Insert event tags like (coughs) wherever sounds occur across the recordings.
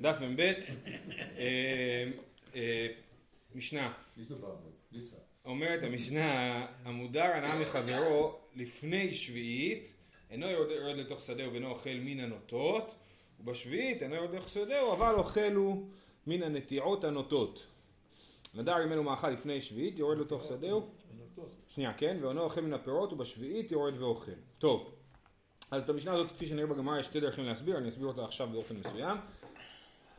דף מ"ב, אה, אה, משנה. אומרת המשנה, המודר הנאה מחברו לפני שביעית, אינו יורד לתוך שדהו ואינו אוכל מן הנוטות, ובשביעית אינו יורד לתוך שדהו, אבל אוכל הוא מן הנטיעות הנוטות. נדר ממנו מאכל לפני שביעית, יורד לתוך שדהו. שנייה, כן, ואינו אוכל מן הפירות, ובשביעית יורד ואוכל. טוב, אז את המשנה הזאת, כפי שנראה בגמרא, יש שתי דרכים להסביר, אני אסביר אותה עכשיו באופן מסוים.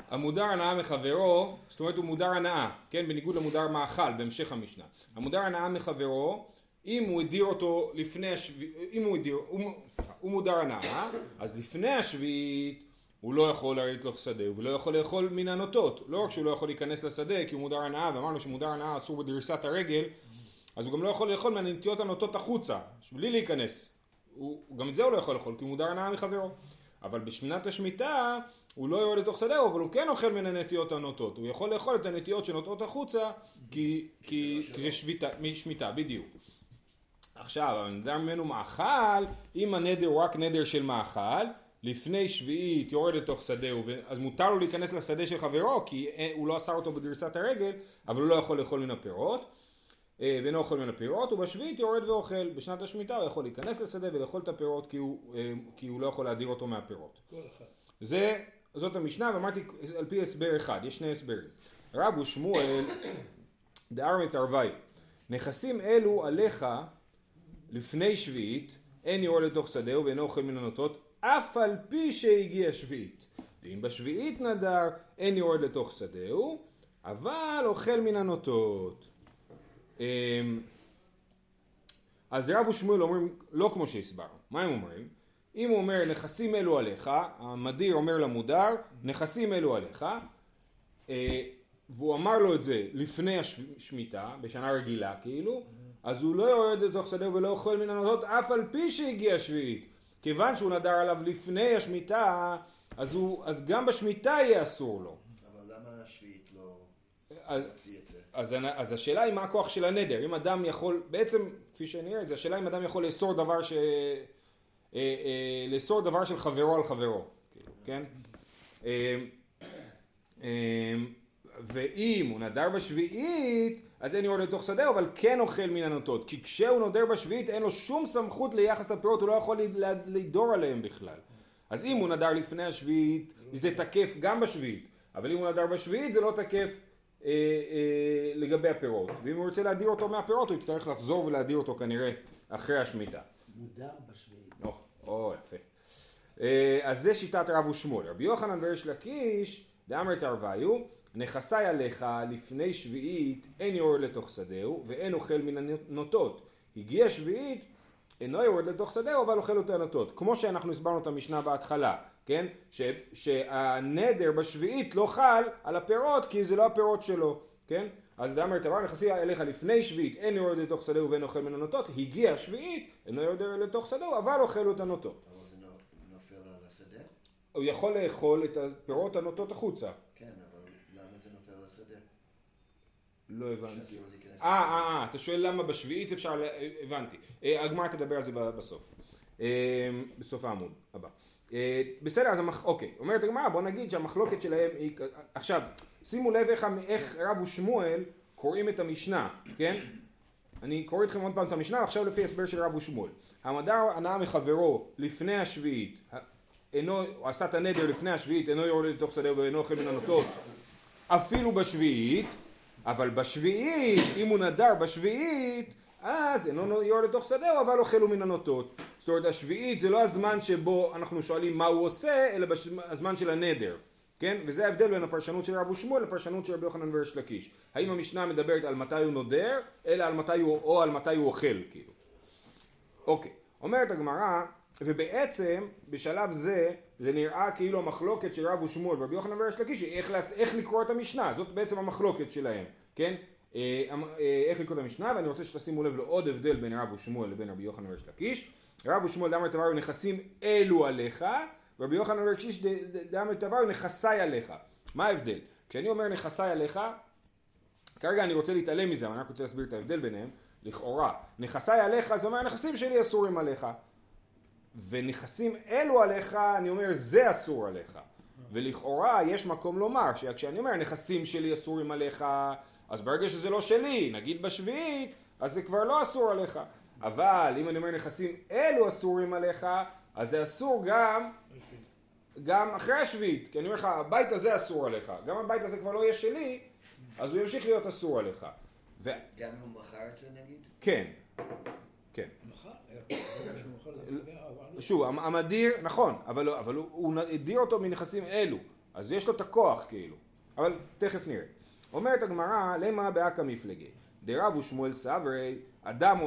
המודר הנאה מחברו, זאת אומרת הוא מודר הנאה, כן, בניגוד למודר מאכל בהמשך המשנה. המודר הנאה מחברו, אם הוא הדיר אותו לפני השביעית, אם הוא הדיר, הוא, הוא מודר הנאה, אז לפני השביעית הוא לא יכול לרדת לתוך שדה, הוא לא יכול לאכול מן הנוטות. לא רק שהוא לא יכול להיכנס לשדה כי הוא מודר הנאה, ואמרנו שמודר הנאה אסור בדריסת הרגל, אז הוא גם לא יכול לאכול מהנטיות הנוטות החוצה, בלי להיכנס. הוא, גם את זה הוא לא יכול לאכול, כי הוא מודר הנאה מחברו. אבל בשמינת השמיטה הוא לא יורד לתוך שדהו, אבל הוא כן אוכל מן הנטיות הנוטות. הוא יכול לאכול את הנטיות שנוטות החוצה, כי, כי, כי זה שביתה, שמיטה, בדיוק. עכשיו, הנדר ממנו מאכל, אם הנדר הוא רק נדר של מאכל, לפני שביעית יורד לתוך שדהו, אז מותר לו להיכנס לשדה של חברו, כי הוא לא אסר אותו בדריסת הרגל, אבל הוא לא יכול לאכול מן הפירות. אה, ואינו אוכל מן הפירות, ובשביעית יורד ואוכל. בשנת השמיטה הוא יכול להיכנס לשדה ולאכול את הפירות כי הוא, אה, כי הוא לא יכול להדיר אותו מהפירות. זה, זאת המשנה, ואמרתי על פי הסבר אחד, יש שני הסברים. רב ושמואל (coughs) דאר מתערבי, נכסים אלו עליך לפני שביעית, אין יורד לתוך שדהו ואינו אוכל מן הנוטות, אף על פי שהגיע שביעית. ואם בשביעית נדר, אין יורד לתוך שדהו, אבל אוכל מן הנוטות. אמ, אז רב ושמואל אומרים לא כמו שהסברנו, מה הם אומרים? אם הוא אומר נכסים אלו עליך, המדיר אומר למודר נכסים אלו עליך אה, והוא אמר לו את זה לפני השמיטה, בשנה רגילה כאילו, אז הוא לא יורד לתוך שדה ולא אוכל מן הנוטות אף על פי שהגיע שביעית. כיוון שהוא נדר עליו לפני השמיטה, אז, הוא, אז גם בשמיטה יהיה אסור לו. אבל למה השביעית לא הוציא את זה? אז, אז השאלה היא מה הכוח של הנדר, אם אדם יכול, בעצם כפי שנראה, זה השאלה אם אדם יכול לאסור דבר ש... אה, אה, לאסור דבר של חברו על חברו, כאילו, כן? אה, ואם הוא נדר בשביעית, אז אין יורד לתוך שדה, אבל כן אוכל מן הנוטות. כי כשהוא נודר בשביעית, אין לו שום סמכות ליחס לפירות, הוא לא יכול לדור עליהם בכלל. אז אם הוא נדר לפני השביעית, זה תקף גם בשביעית. אבל אם הוא נדר בשביעית, זה לא תקף אה, אה, לגבי הפירות. ואם הוא רוצה להדיר אותו מהפירות, הוא יצטרך לחזור ולהדיר אותו כנראה אחרי השמיטה. מודר בשביעית. או, יפה. אה, אז זה שיטת רב ושמואל. רבי יוחנן וריש לקיש, דאמר תרוויו, נכסי עליך לפני שביעית, אין יורד לתוך שדהו, ואין אוכל מן הנוטות. הגיע שביעית, אינו יורד לתוך שדהו, אבל אוכל אותה נוטות. כמו שאנחנו הסברנו את המשנה בהתחלה, כן? ש, שהנדר בשביעית לא חל על הפירות, כי זה לא הפירות שלו, כן? אז דאמר תבר נכסי אליך לפני שביעית, אין יורד לתוך שדהו ואין אוכל מן הנוטות, הגיע שביעית, אינו יורד לתוך שדהו, אבל אוכל אותה נוטות. אבל זה לא- נופל על השדה? הוא יכול לאכול את הפירות הנוטות החוצה. כן, אבל למה זה נופל על השדה? לא הבנתי. אה, אה, אה, אתה שואל למה בשביעית אפשר, ל- הבנתי. אה, הגמרא תדבר על זה בסוף. אה, בסוף העמוד הבא. אה, בסדר, אז המח... אוקיי. אומרת הגמרא, בוא נגיד שהמחלוקת שלהם היא... עכשיו, שימו לב איך, איך רב ושמואל קוראים את המשנה, כן? אני קורא איתכם עוד פעם את המשנה, עכשיו לפי הסבר של רב ושמואל. המדר הנאה מחברו לפני השביעית, אינו, הוא עשה את הנדר לפני השביעית, אינו יורד לתוך שדהו ואינו אוכל מן הנוטות, אפילו בשביעית, אבל בשביעית, אם הוא נדר בשביעית, אז אינו יורד לתוך שדהו, אבל אוכל הוא מן הנוטות. זאת אומרת, השביעית זה לא הזמן שבו אנחנו שואלים מה הוא עושה, אלא הזמן של הנדר. כן? וזה ההבדל בין הפרשנות של רב ושמואל לפרשנות של רבי יוחנן וריש לקיש. האם המשנה מדברת על מתי הוא נודר, אלא על מתי הוא, או על מתי הוא אוכל, כאילו. אוקיי, אומרת הגמרא, ובעצם בשלב זה, זה נראה כאילו המחלוקת של רב ושמואל ורבי יוחנן וריש לקיש, איך, איך לקרוא את המשנה, זאת בעצם המחלוקת שלהם, כן? אה, המ- אה, איך לקרוא את המשנה, ואני רוצה שתשימו לב לעוד הבדל בין רב ושמואל לבין רבי יוחנן וריש לקיש. רב ושמואל דאמר תברו נכסים אלו עליך, ורבי יוחנן וריש לקיש דאמר תברו נכסי עליך. מה ההבדל? כשאני אומר נכסי עליך, כרגע אני רוצה להתעלם מזה, אבל אני רק רוצה להסביר את ההבדל ביניהם, לכאורה. נכסי עליך זה אומר הנכסים שלי אסורים עליך. ונכסים אלו עליך, אני אומר זה אסור עליך. ולכאורה יש מקום לומר שכשאני אומר הנכסים שלי אסורים עליך, אז ברגע שזה לא שלי, נגיד בשביעית, אז זה כבר לא אסור עליך. אבל אם אני אומר נכסים אלו אסורים עליך, אז זה אסור גם, גם אחרי השביעית. כי אני אומר לך, הבית הזה אסור עליך. גם הבית הזה כבר לא יהיה שלי, אז הוא ימשיך להיות אסור עליך. ו... גם אם הוא מכר את זה נגיד? כן, כן. שוב, המדיר, נכון, אבל, לא- אבל הוא, הוא הדיר אותו מנכסים אלו, אז יש לו את הכוח כאילו, אבל תכף נראה. אומרת הגמרא, למה באקא מפלגי? דרב ושמואל סברי, אדם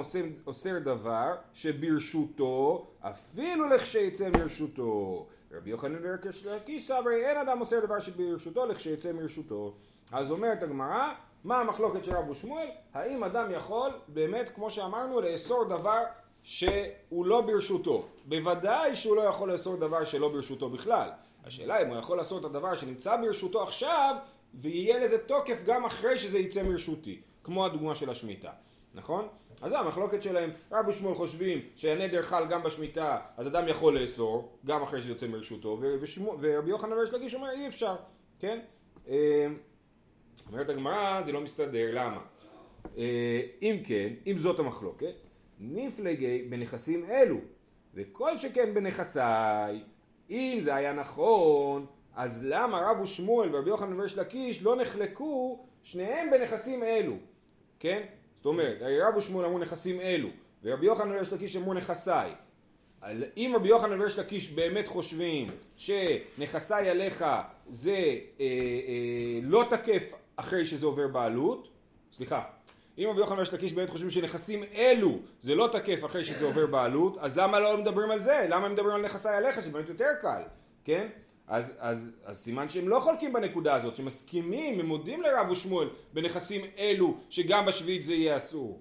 אוסר דבר שברשותו, אפילו לכשיצא מרשותו. רבי יוחנן ורקיש סברי, אין אדם אוסר דבר שברשותו לכשיצא מרשותו. אז אומרת הגמרא, מה המחלוקת של רב ושמואל? האם אדם יכול באמת, כמו שאמרנו, לאסור דבר שהוא לא ברשותו. בוודאי שהוא לא יכול לאסור דבר שלא ברשותו בכלל. השאלה אם הוא יכול לאסור את הדבר שנמצא ברשותו עכשיו, ויהיה לזה תוקף גם אחרי שזה יצא מרשותי. כמו הדוגמה של השמיטה. נכון? אז זו המחלוקת שלהם. רב ושמואל חושבים שהנדר חל גם בשמיטה, אז אדם יכול לאסור, גם אחרי שזה יוצא מרשותו, ורבי יוחנן וריש לגיש אומר אי אפשר, כן? אה, אומרת הגמרא זה לא מסתדר, למה? אה, אם כן, אם זאת המחלוקת, נפלגי בנכסים אלו, וכל שכן בנכסיי, אם זה היה נכון, אז למה רב ושמואל ורבי יוחנן וריש לקיש לא נחלקו שניהם בנכסים אלו, כן? זאת אומרת, רב ושמואל אמרו נכסים אלו, ורבי יוחנן וריש לקיש אמרו נכסיי. אם רבי יוחנן וריש לקיש באמת חושבים שנכסיי עליך זה אה, אה, לא תקף אחרי שזה עובר בעלות, סליחה, אם רבי יוחנן וריש לקיש באמת חושבים שנכסים אלו זה לא תקף אחרי שזה עובר בעלות, אז למה לא מדברים על זה? למה הם מדברים על נכסיי עליך שזה באמת יותר קל, כן? אז, אז, אז סימן שהם לא חולקים בנקודה הזאת, שמסכימים, הם מודים לרב ושמואל בנכסים אלו שגם בשביעית זה יהיה אסור.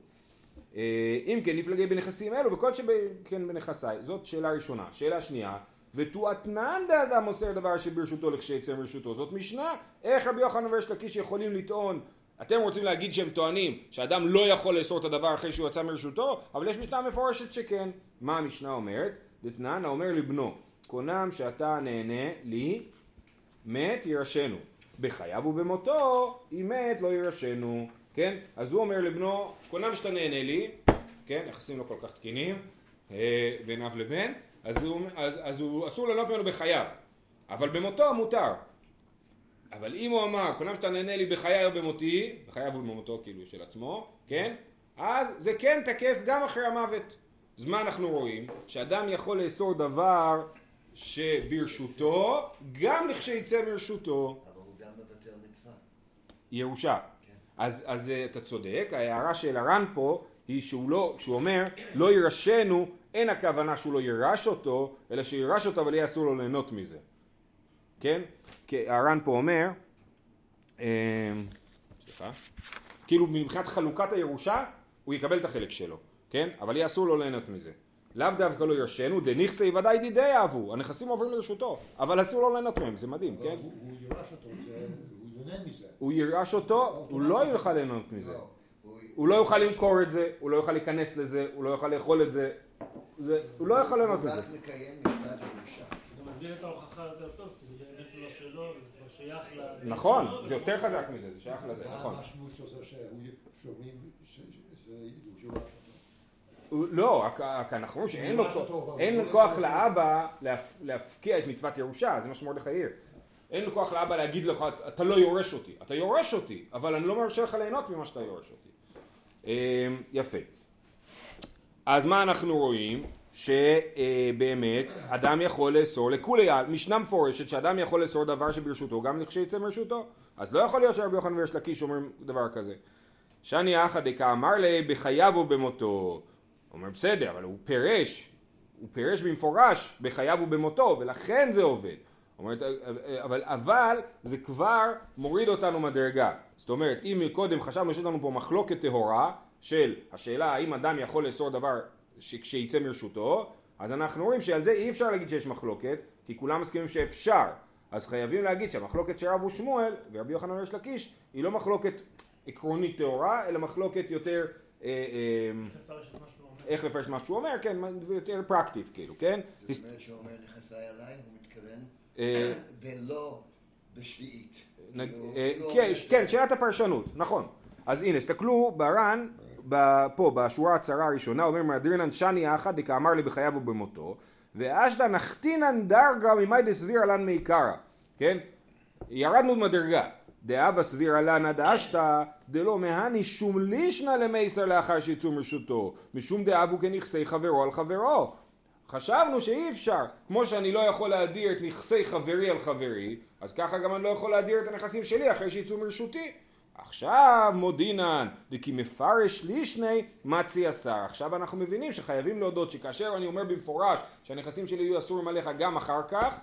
אה, אם כן נפלגי בנכסים אלו וכל שכן בנכסיי, זאת שאלה ראשונה. שאלה שנייה, ותואתנן דאדם מוסר דבר שברשותו לכשיצא מרשותו. זאת משנה, איך רבי יוחנן וריש לקיש יכולים לטעון אתם רוצים להגיד שהם טוענים שאדם לא יכול לאסור את הדבר אחרי שהוא יצא מרשותו, אבל יש משנה מפורשת שכן. מה המשנה אומרת? דתנן אומר לבנו, קונם שאתה נהנה לי, מת ירשנו. בחייו ובמותו, אם מת לא ירשנו. כן? אז הוא אומר לבנו, קונם שאתה נהנה לי, כן? יחסים לא כל כך תקינים, אה, בין אב לבן, אז הוא, אז, אז הוא אסור ליהנות ממנו בחייו, אבל במותו מותר. אבל אם הוא אמר, קונם שאתה נהנה לי בחיי או במותי, בחייו ובמותו כאילו של עצמו, כן? אז זה כן תקף גם אחרי המוות. אז מה אנחנו רואים? שאדם יכול לאסור דבר שברשותו, גם לכשיצא מרשותו. אבל הוא גם מבטל מצווה. ירושה. כן. אז, אז אה, אתה צודק, ההערה של הר"ן פה היא שהוא לא, כשהוא אומר לא יירשנו, אין הכוונה שהוא לא יירש אותו, אלא שירש אותו אבל יהיה אסור לו ליהנות מזה. כן? כי הר"ן פה אומר, אמ, סליחה, כאילו מבחינת חלוקת הירושה הוא יקבל את החלק שלו, כן? אבל יהיה אסור לו ליהנות מזה. לאו דווקא לא ירשנו, דניכסי ודאי דידי אהבו, הנכסים עוברים לרשותו, אבל אסור לו ליהנות מהם, זה מדהים, כן? הוא יירש אותו, הוא ייהנה מזה. הוא יירש אותו, הוא לא יוכל ליהנות מזה. הוא לא יוכל למכור את זה, הוא לא יוכל להיכנס לזה, הוא לא יוכל לאכול את זה, הוא לא יכול ליהנות מזה. הוא רק מקיים מצוות ירושה. זה מסביר את ההוכחה יותר טוב, כי זה באמת לא שלו, וזה כבר שייך ל... נכון, זה יותר חזק מזה, זה שייך לזה, נכון. מה המשמעות של זה שזה יורש אותו? לא, רק אנחנו אומרים שאין לו כוח- לאבא להפ- להפקיע את מצוות ירושה, זה מה שמרדכי העיר. אין לו כוח לאבא להגיד לך, אתה לא יורש אותי. אתה יורש אותי, אבל אני לא מרשה לך ליהנות ממה שאתה יורש אותי. אמ, יפה. אז מה אנחנו רואים? שבאמת אדם יכול לאסור לכולי, משנה מפורשת שאדם יכול לאסור דבר שברשותו גם לכשיצא מרשותו. אז לא יכול להיות שרבי יוחנן ויש לקיש אומרים דבר כזה. שאני אחא דקאמר לי בחייו ובמותו. אומר בסדר, אבל הוא פירש, הוא פירש במפורש בחייו ובמותו, ולכן זה עובד. אומרת, אבל, אבל זה כבר מוריד אותנו מדרגה. זאת אומרת, אם קודם חשבנו שיש לנו פה מחלוקת טהורה של השאלה האם אדם יכול לאסור דבר כשיצא מרשותו, אז אנחנו רואים שעל זה אי אפשר להגיד שיש מחלוקת, כי כולם מסכימים שאפשר. אז חייבים להגיד שהמחלוקת של רב ושמואל ורבי יוחנן ריש לקיש היא לא מחלוקת עקרונית טהורה, אלא מחלוקת יותר אה, אה, איך לפרש מה שהוא אומר, כן, ויותר פרקטית כאילו, כן? זאת אומרת שהוא אומר נכסיי עליי, הוא מתכוון אה, ולא בשביעית. כאילו- אה, כאילו כן, כן. שאלת הפרשנות, נכון. אז הנה, תסתכלו בר"ן, פה בשורה הצרה הראשונה, אומר מהדרינן שני אחא דקאמר לי בחייו ובמותו, ואשדא נחתינן דרגה ממאי דסבירא לן מעיקרא, כן? ירדנו מדרגה. דאבה סבירא לן דאשתא דלא מהני שום לישנא למייסר לאחר שיצאו מרשותו, משום דאבו כנכסי חברו על חברו. חשבנו שאי אפשר, כמו שאני לא יכול להדיר את נכסי חברי על חברי, אז ככה גם אני לא יכול להדיר את הנכסים שלי אחרי שיצאו מרשותי. עכשיו מודינן, דכי מפרש לישני מצי השר. עכשיו אנחנו מבינים שחייבים להודות שכאשר אני אומר במפורש שהנכסים שלי יהיו אסורים עליך גם אחר כך,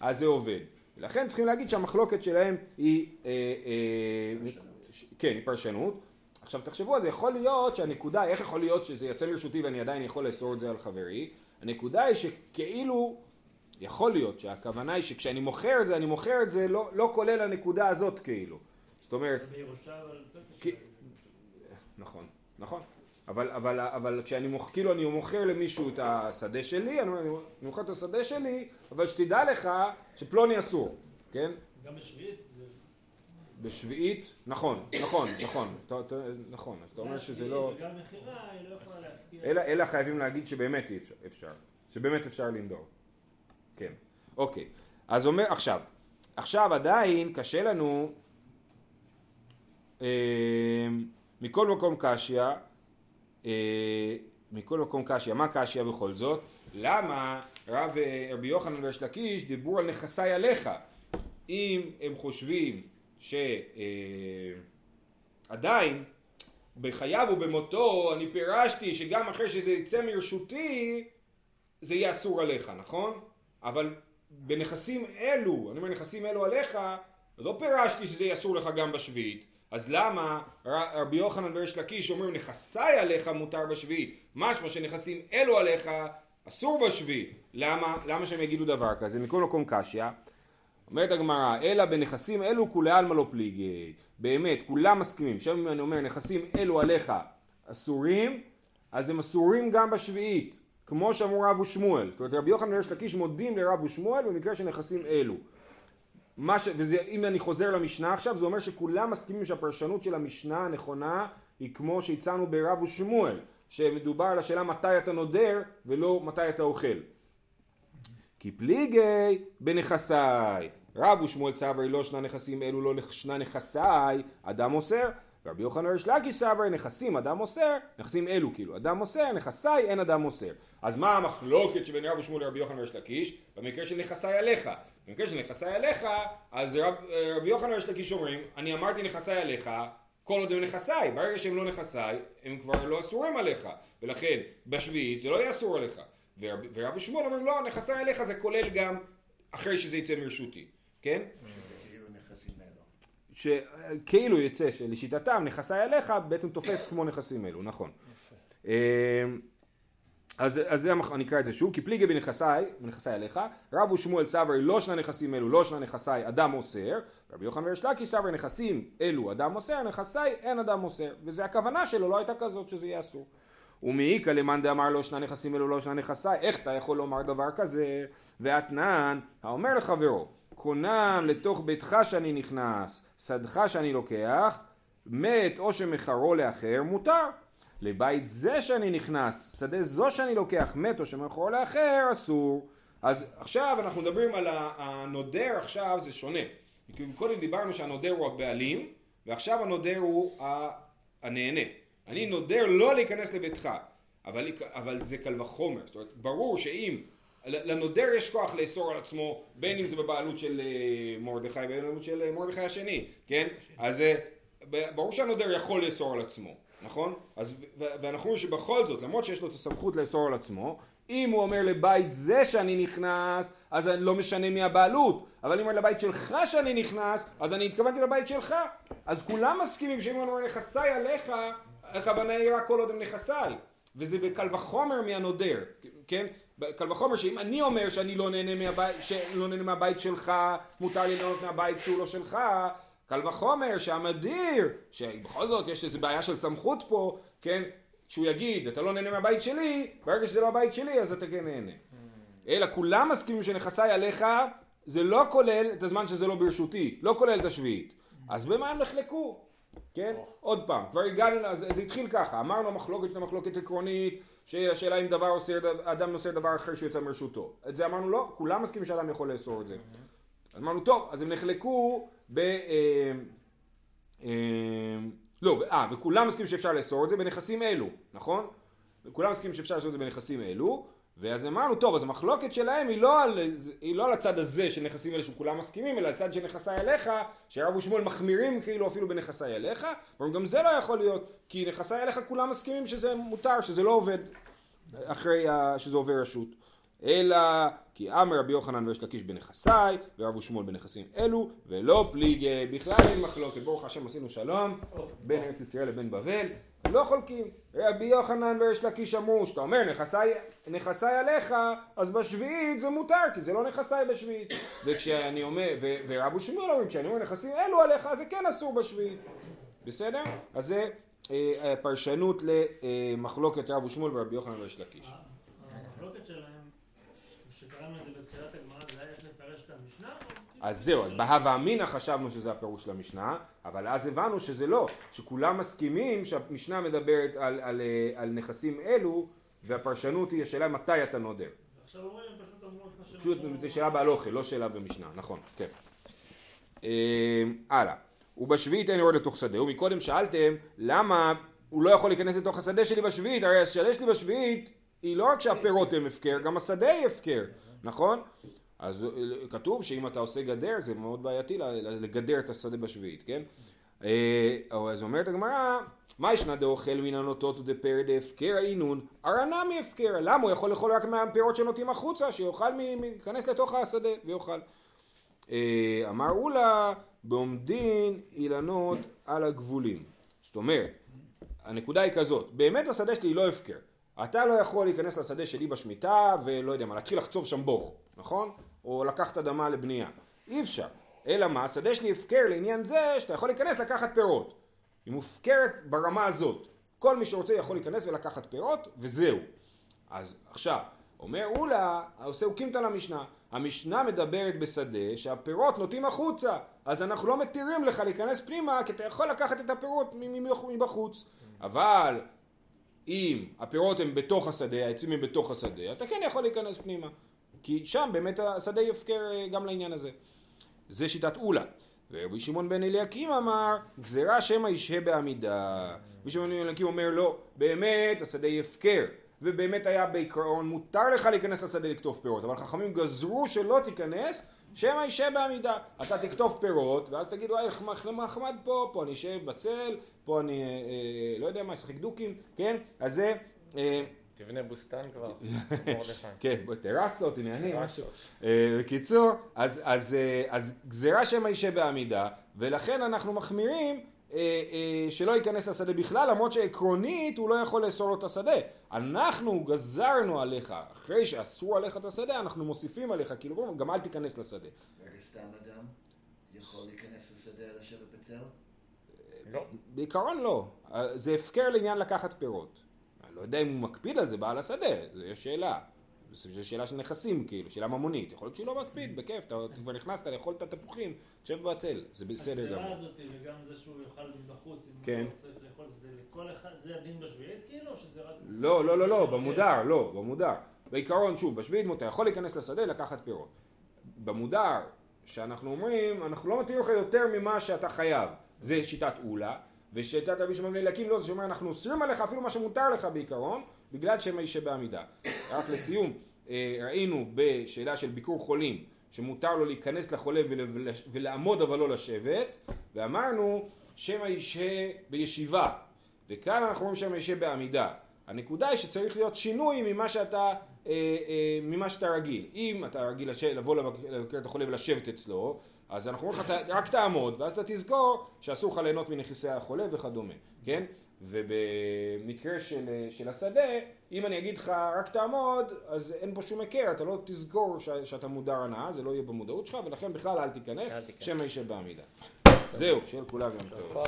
אז זה עובד. ולכן צריכים להגיד שהמחלוקת שלהם היא... אה, אה, ש- כן, היא פרשנות. עכשיו תחשבו על זה, יכול להיות שהנקודה, איך יכול להיות שזה יוצא מרשותי ואני עדיין יכול לאסור את זה על חברי? הנקודה היא שכאילו, יכול להיות שהכוונה היא שכשאני מוכר את זה, אני מוכר את זה לא, לא כולל הנקודה הזאת כאילו. זאת אומרת, בירושה, אבל. נכון, נכון. אבל, אבל, אבל כשאני מוכר, כאילו אני מוכר למישהו את השדה שלי, אני אני מוכר את השדה שלי, אבל שתדע לך שפלוני אסור, כן? גם בשביעית זה... בשביעית, נכון, נכון, נכון, נכון, אז אתה אומר שזה לא... וגם מכירה, היא לא יכולה להפקיע. אלא, אלא חייבים להגיד שבאמת אי אפשר, אפשר, שבאמת אפשר לנדור. כן, אוקיי. אז אומר, עכשיו, עכשיו עדיין קשה לנו, אה, מכל מקום קשיא, מכל מקום קשיא, מה קשיא בכל זאת? למה רב אה, רבי יוחנן וריש לקיש דיברו על נכסי עליך? אם הם חושבים שעדיין בחייו ובמותו אני פירשתי שגם אחרי שזה יצא מרשותי זה יהיה אסור עליך, נכון? אבל בנכסים אלו, אני אומר נכסים אלו עליך, לא פירשתי שזה יהיה אסור לך גם בשביעית. אז למה רבי יוחנן וריש לקיש אומרים נכסי עליך מותר בשביעית, משמע שנכסים אלו עליך אסור בשביעית. למה? למה שהם יגידו דבר כזה? מכל מקום קשיא. אומרת הגמרא, אלא בנכסים אלו כולי עלמא לא פליגי. באמת, כולם מסכימים. שם אם אני אומר נכסים אלו עליך אסורים, אז הם אסורים גם בשביעית. כמו שאמרו רב ושמואל. זאת אומרת, רבי יוחנן וריש לקיש מודים לרב ושמואל במקרה של נכסים אלו. ש... וזה, אם אני חוזר למשנה עכשיו, זה אומר שכולם מסכימים שהפרשנות של המשנה הנכונה היא כמו שהצענו ברב ושמואל, שמדובר על השאלה מתי אתה נודר ולא מתי אתה אוכל. כי פליגי בנכסיי. רב ושמואל סברי לא שנה נכסים אלו לא שנה נכסיי, אדם מוסר. ורבי יוחנן ריש לקיש סברי נכסים אדם מוסר, נכסים אלו כאילו, אדם מוסר, נכסיי אין אדם מוסר. אז מה המחלוקת שבין רב ושמואל לרבי יוחנן ריש לקיש? במקרה של נכסיי עליך. במקרה של נכסיי עליך, אז רב, רבי יוחנן ריש לקיש אומרים, אני אמרתי נכסיי עליך, כל עוד הם נכסיי, ברגע שהם לא נכסיי, הם כבר לא אסורים עליך, ולכן בשביעית זה לא יהיה אסור עליך. ורב, ורב ושמואל אומרים, לא, נכסיי עליך זה כולל גם אחרי שזה יצא מרשותי, כן? שזה כאילו. שכאילו יצא שלשיטתם נכסיי עליך בעצם תופס (coughs) כמו נכסים אלו, נכון. אמ, אז, אז זה, אני אקרא את זה שוב, כי פליגי בנכסיי, בנכסיי עליך, רב ושמואל סברי לא שנה נכסים אלו, לא שנה נכסיי, אדם מוסר, רבי יוחנן וריש לקיש סברי נכסים אלו, אדם מוסר, נכסיי אין אדם מוסר, וזה הכוונה שלו, לא הייתה כזאת שזה יהיה אסור. ומעיקא למאן דאמר לא שנה נכסים אלו, לא שנה נכסיי, איך אתה יכול לומר דבר כזה? ואתנן, האומר לחברו, קונם לתוך ביתך שאני נכנס, שדך שאני לוקח, מת או שמכרו לאחר, מותר. לבית זה שאני נכנס, שדה זו שאני לוקח, מת או שמכרו לאחר, אסור. אז עכשיו אנחנו מדברים על הנודר עכשיו זה שונה. כי קודם דיברנו שהנודר הוא הבעלים, ועכשיו הנודר הוא הנהנה. אני נודר לא להיכנס לביתך, אבל, אבל זה קל וחומר. זאת אומרת, ברור שאם לנודר יש כוח לאסור על עצמו, בין אם זה בבעלות של אה, מרדכי, בין אם בבעלות של אה, מרדכי השני, כן? אז אה, ברור שהנודר יכול לאסור על עצמו, נכון? אז, ואנחנו רואים שבכל זאת, למרות שיש לו את הסמכות לאסור על עצמו, אם הוא אומר לבית זה שאני נכנס, אז אני לא משנה מי הבעלות. אבל אם הוא אומר לבית שלך שאני נכנס, אז אני התכוונתי לבית שלך. אז כולם מסכימים שאם הוא אומר נכסיי עליך, הכוונה היא רק כל עוד הם נכסיי. וזה בקל וחומר מהנודר, כן? קל וחומר שאם אני אומר שאני לא נהנה מהבית, שלא נהנה מהבית שלך, מותר לי ליהנות מהבית שהוא לא שלך, קל וחומר שהמדיר, שבכל זאת יש איזו בעיה של סמכות פה, כן? שהוא יגיד, אתה לא נהנה מהבית שלי, ברגע שזה לא הבית שלי, אז אתה כן נהנה. אלא כולם מסכימים שנכסיי עליך, זה לא כולל את הזמן שזה לא ברשותי, לא כולל את השביעית. אז במה הם נחלקו? כן? עוד פעם, כבר הגענו, אז זה התחיל ככה, אמרנו המחלוקת של המחלוקת עקרונית, שהשאלה אם דבר עושה, אדם נושא דבר אחר שיוצא מרשותו. את זה אמרנו לא, כולם מסכימים שאדם יכול לאסור את זה. אמרנו טוב, אז הם נחלקו ב... אה, אה, לא, אה, וכולם מסכימים שאפשר לאסור את זה בנכסים אלו, נכון? וכולם מסכימים שאפשר לעשות את זה בנכסים אלו, ואז אמרנו, טוב, אז המחלוקת שלהם היא לא, על, היא לא על הצד הזה של נכסים אלה שכולם מסכימים, אלא הצד של נכסי אליך, שהרב ושמואל מחמירים כאילו אפילו בנכסי אליך, אבל גם זה לא יכול להיות, כי נכסי אליך כולם מסכימים שזה מותר, שזה לא עובד אחרי שזה עובר רשות. אלא כי אמר רבי יוחנן ויש לקיש בנכסיי, ורב ושמואל בנכסים אלו, ולא פליגי, בכלל אין מחלוקת, ברוך השם עשינו שלום, בין ארץ ישראל לבין בבל, לא חולקים. רבי יוחנן ויש לקיש אמרו, שאתה אומר נכסיי, נכסיי עליך, אז בשביעית זה מותר, כי זה לא נכסיי בשביעית. (coughs) וכשאני אומר, ו, ורב ושמואל אומרים, כשאני אומר נכסים אלו עליך, זה כן אסור בשביעית. בסדר? אז זה אה, פרשנות למחלוקת רב ושמואל ורבי יוחנן ויש לקיש. המחלוקת שלהם, שקראנו את זה בתחילת הגמרא, זה היה איך לפרש את המשנה? אז זהו, אז בהווה אמינא חשבנו שזה הפירוש של המשנה, אבל אז הבנו שזה לא, שכולם מסכימים שהמשנה מדברת על, על, אה, על נכסים אלו, והפרשנות היא השאלה מתי אתה נודר. עכשיו אומרים, פשוט אמרו את מה פשוט. זה שאלה בהלוכה, לא שאלה במשנה, נכון, כן. אה, הלאה. ובשביעית אין יורד לתוך שדה, ומקודם שאלתם למה הוא לא יכול להיכנס לתוך השדה שלי בשביעית, הרי השדה שלי בשביעית היא לא רק שהפירות הם הפקר, גם השדה היא הפקר, נכון? אז כתוב שאם אתה עושה גדר זה מאוד בעייתי לגדר את השדה בשביעית, כן? אה, אז אומרת הגמרא, מה ישנה דאוכל מן הנוטות ודפר דהפקר האינון, ארנה מהפקר, למה הוא יכול לאכול רק מהפירות שנוטים החוצה, שיאכל, מ- מ- ייכנס לתוך השדה ויאכל. אה, אמר אולה, בעומדין אילנות על הגבולים. זאת אומרת, הנקודה היא כזאת, באמת השדה שלי היא לא הפקר. אתה לא יכול להיכנס לשדה שלי בשמיטה ולא יודע מה, להתחיל לחצוב שם בור, נכון? או לקחת אדמה לבנייה. אי אפשר. אלא מה, השדה שלי הפקר לעניין זה שאתה יכול להיכנס לקחת פירות. היא מופקרת ברמה הזאת. כל מי שרוצה יכול להיכנס ולקחת פירות, וזהו. אז עכשיו, אומר אולה, עושה אוקימתא למשנה. המשנה מדברת בשדה שהפירות נוטים החוצה, אז אנחנו לא מתירים לך להיכנס פנימה, כי אתה יכול לקחת את הפירות מבחוץ. אבל אם הפירות הם בתוך השדה, העצים הם בתוך השדה, אתה כן יכול להיכנס פנימה. כי שם באמת השדה יפקר אה, גם לעניין הזה. זה שיטת אולה. ורבי שמעון בן אליקים אמר, גזירה שמא ישהה בעמידה. רבי שמעון בן אליקים אומר, לא, באמת השדה יפקר. ובאמת היה בעיקרון מותר לך להיכנס לשדה לקטוף פירות, אבל חכמים גזרו שלא תיכנס, שמא ישהה בעמידה. אתה תקטוף פירות, ואז תגיד, וואי, נחמד פה, פה אני אשב בצל, פה אני, אה, אה, לא יודע מה, אשחק דוקים, כן? אז זה... אה, תבנה בוסתן כבר. (laughs) כן, טרסות, עניינים, משהו. אה, בקיצור, אז, אז, אה, אז גזירה שמא ישב בעמידה, ולכן אנחנו מחמירים שלא ייכנס לשדה בכלל, למרות שעקרונית הוא לא יכול לאסור לו את השדה. אנחנו גזרנו עליך, אחרי שאסרו עליך את השדה, אנחנו מוסיפים עליך, כאילו גם אל תיכנס לשדה. רגע, סתם אדם יכול להיכנס לשדה לשבת בצל? לא. בעיקרון לא, זה הפקר לעניין לקחת פירות. אני לא יודע אם הוא מקפיד על זה, בעל השדה, זו שאלה. זו שאלה של נכסים, כאילו, שאלה ממונית. יכול להיות שהוא לא מקפיד, בכיף, אתה כבר נכנסת לאכול את התפוחים, תשב בצל, זה בסדר הגזירה גמור. הזאת וגם זה שהוא יאכל מבחוץ, אם כן. הוא לא צריך לאכול, זה לכל אחד, זה הדין בשביעית כאילו, או שזה רק... לא, לא, לא, לא, של- במודר, לא, במודר. בעיקרון, שוב, בשביעית אתה יכול להיכנס לשדה לקחת פירות. במודר, שאנחנו אומרים, אנחנו לא מתירים לך יותר ממה שאתה חייב. זה שיטת אולה, ושיטת רבי שמעון אליקים לא, זה שאומר, אנחנו אוסרים עליך אפילו מה שמותר לך בעיקרון, בגלל שמא ישב בעמידה. רק לסיום, אה, ראינו בשאלה של ביקור חולים, שמותר לו להיכנס לחולה ול- ולעמוד אבל לא לשבת, ואמרנו שמא ישהה בישיבה, וכאן אנחנו אומרים שמא ישהה בעמידה. הנקודה היא שצריך להיות שינוי ממה שאתה, אה, אה, ממה שאתה רגיל. אם אתה רגיל לש... לבוא לבקר את החולה ולשבת אצלו, אז אנחנו אומרים לך, "אתה- רק תעמוד, ואז אתה תזכור שאסור לך ליהנות מנכסי החולה וכדומה, כן? ובמקרה של, אה, של השדה, אם אני אגיד לך רק תעמוד, אז אין פה שום היכר, אתה לא תזכור ש... שאתה מודר הנאה, זה לא יהיה במודעות שלך, ולכן בכלל אל תיכנס. שמא יישב בעמידה. זהו, שיהיה לכולם יום טוב.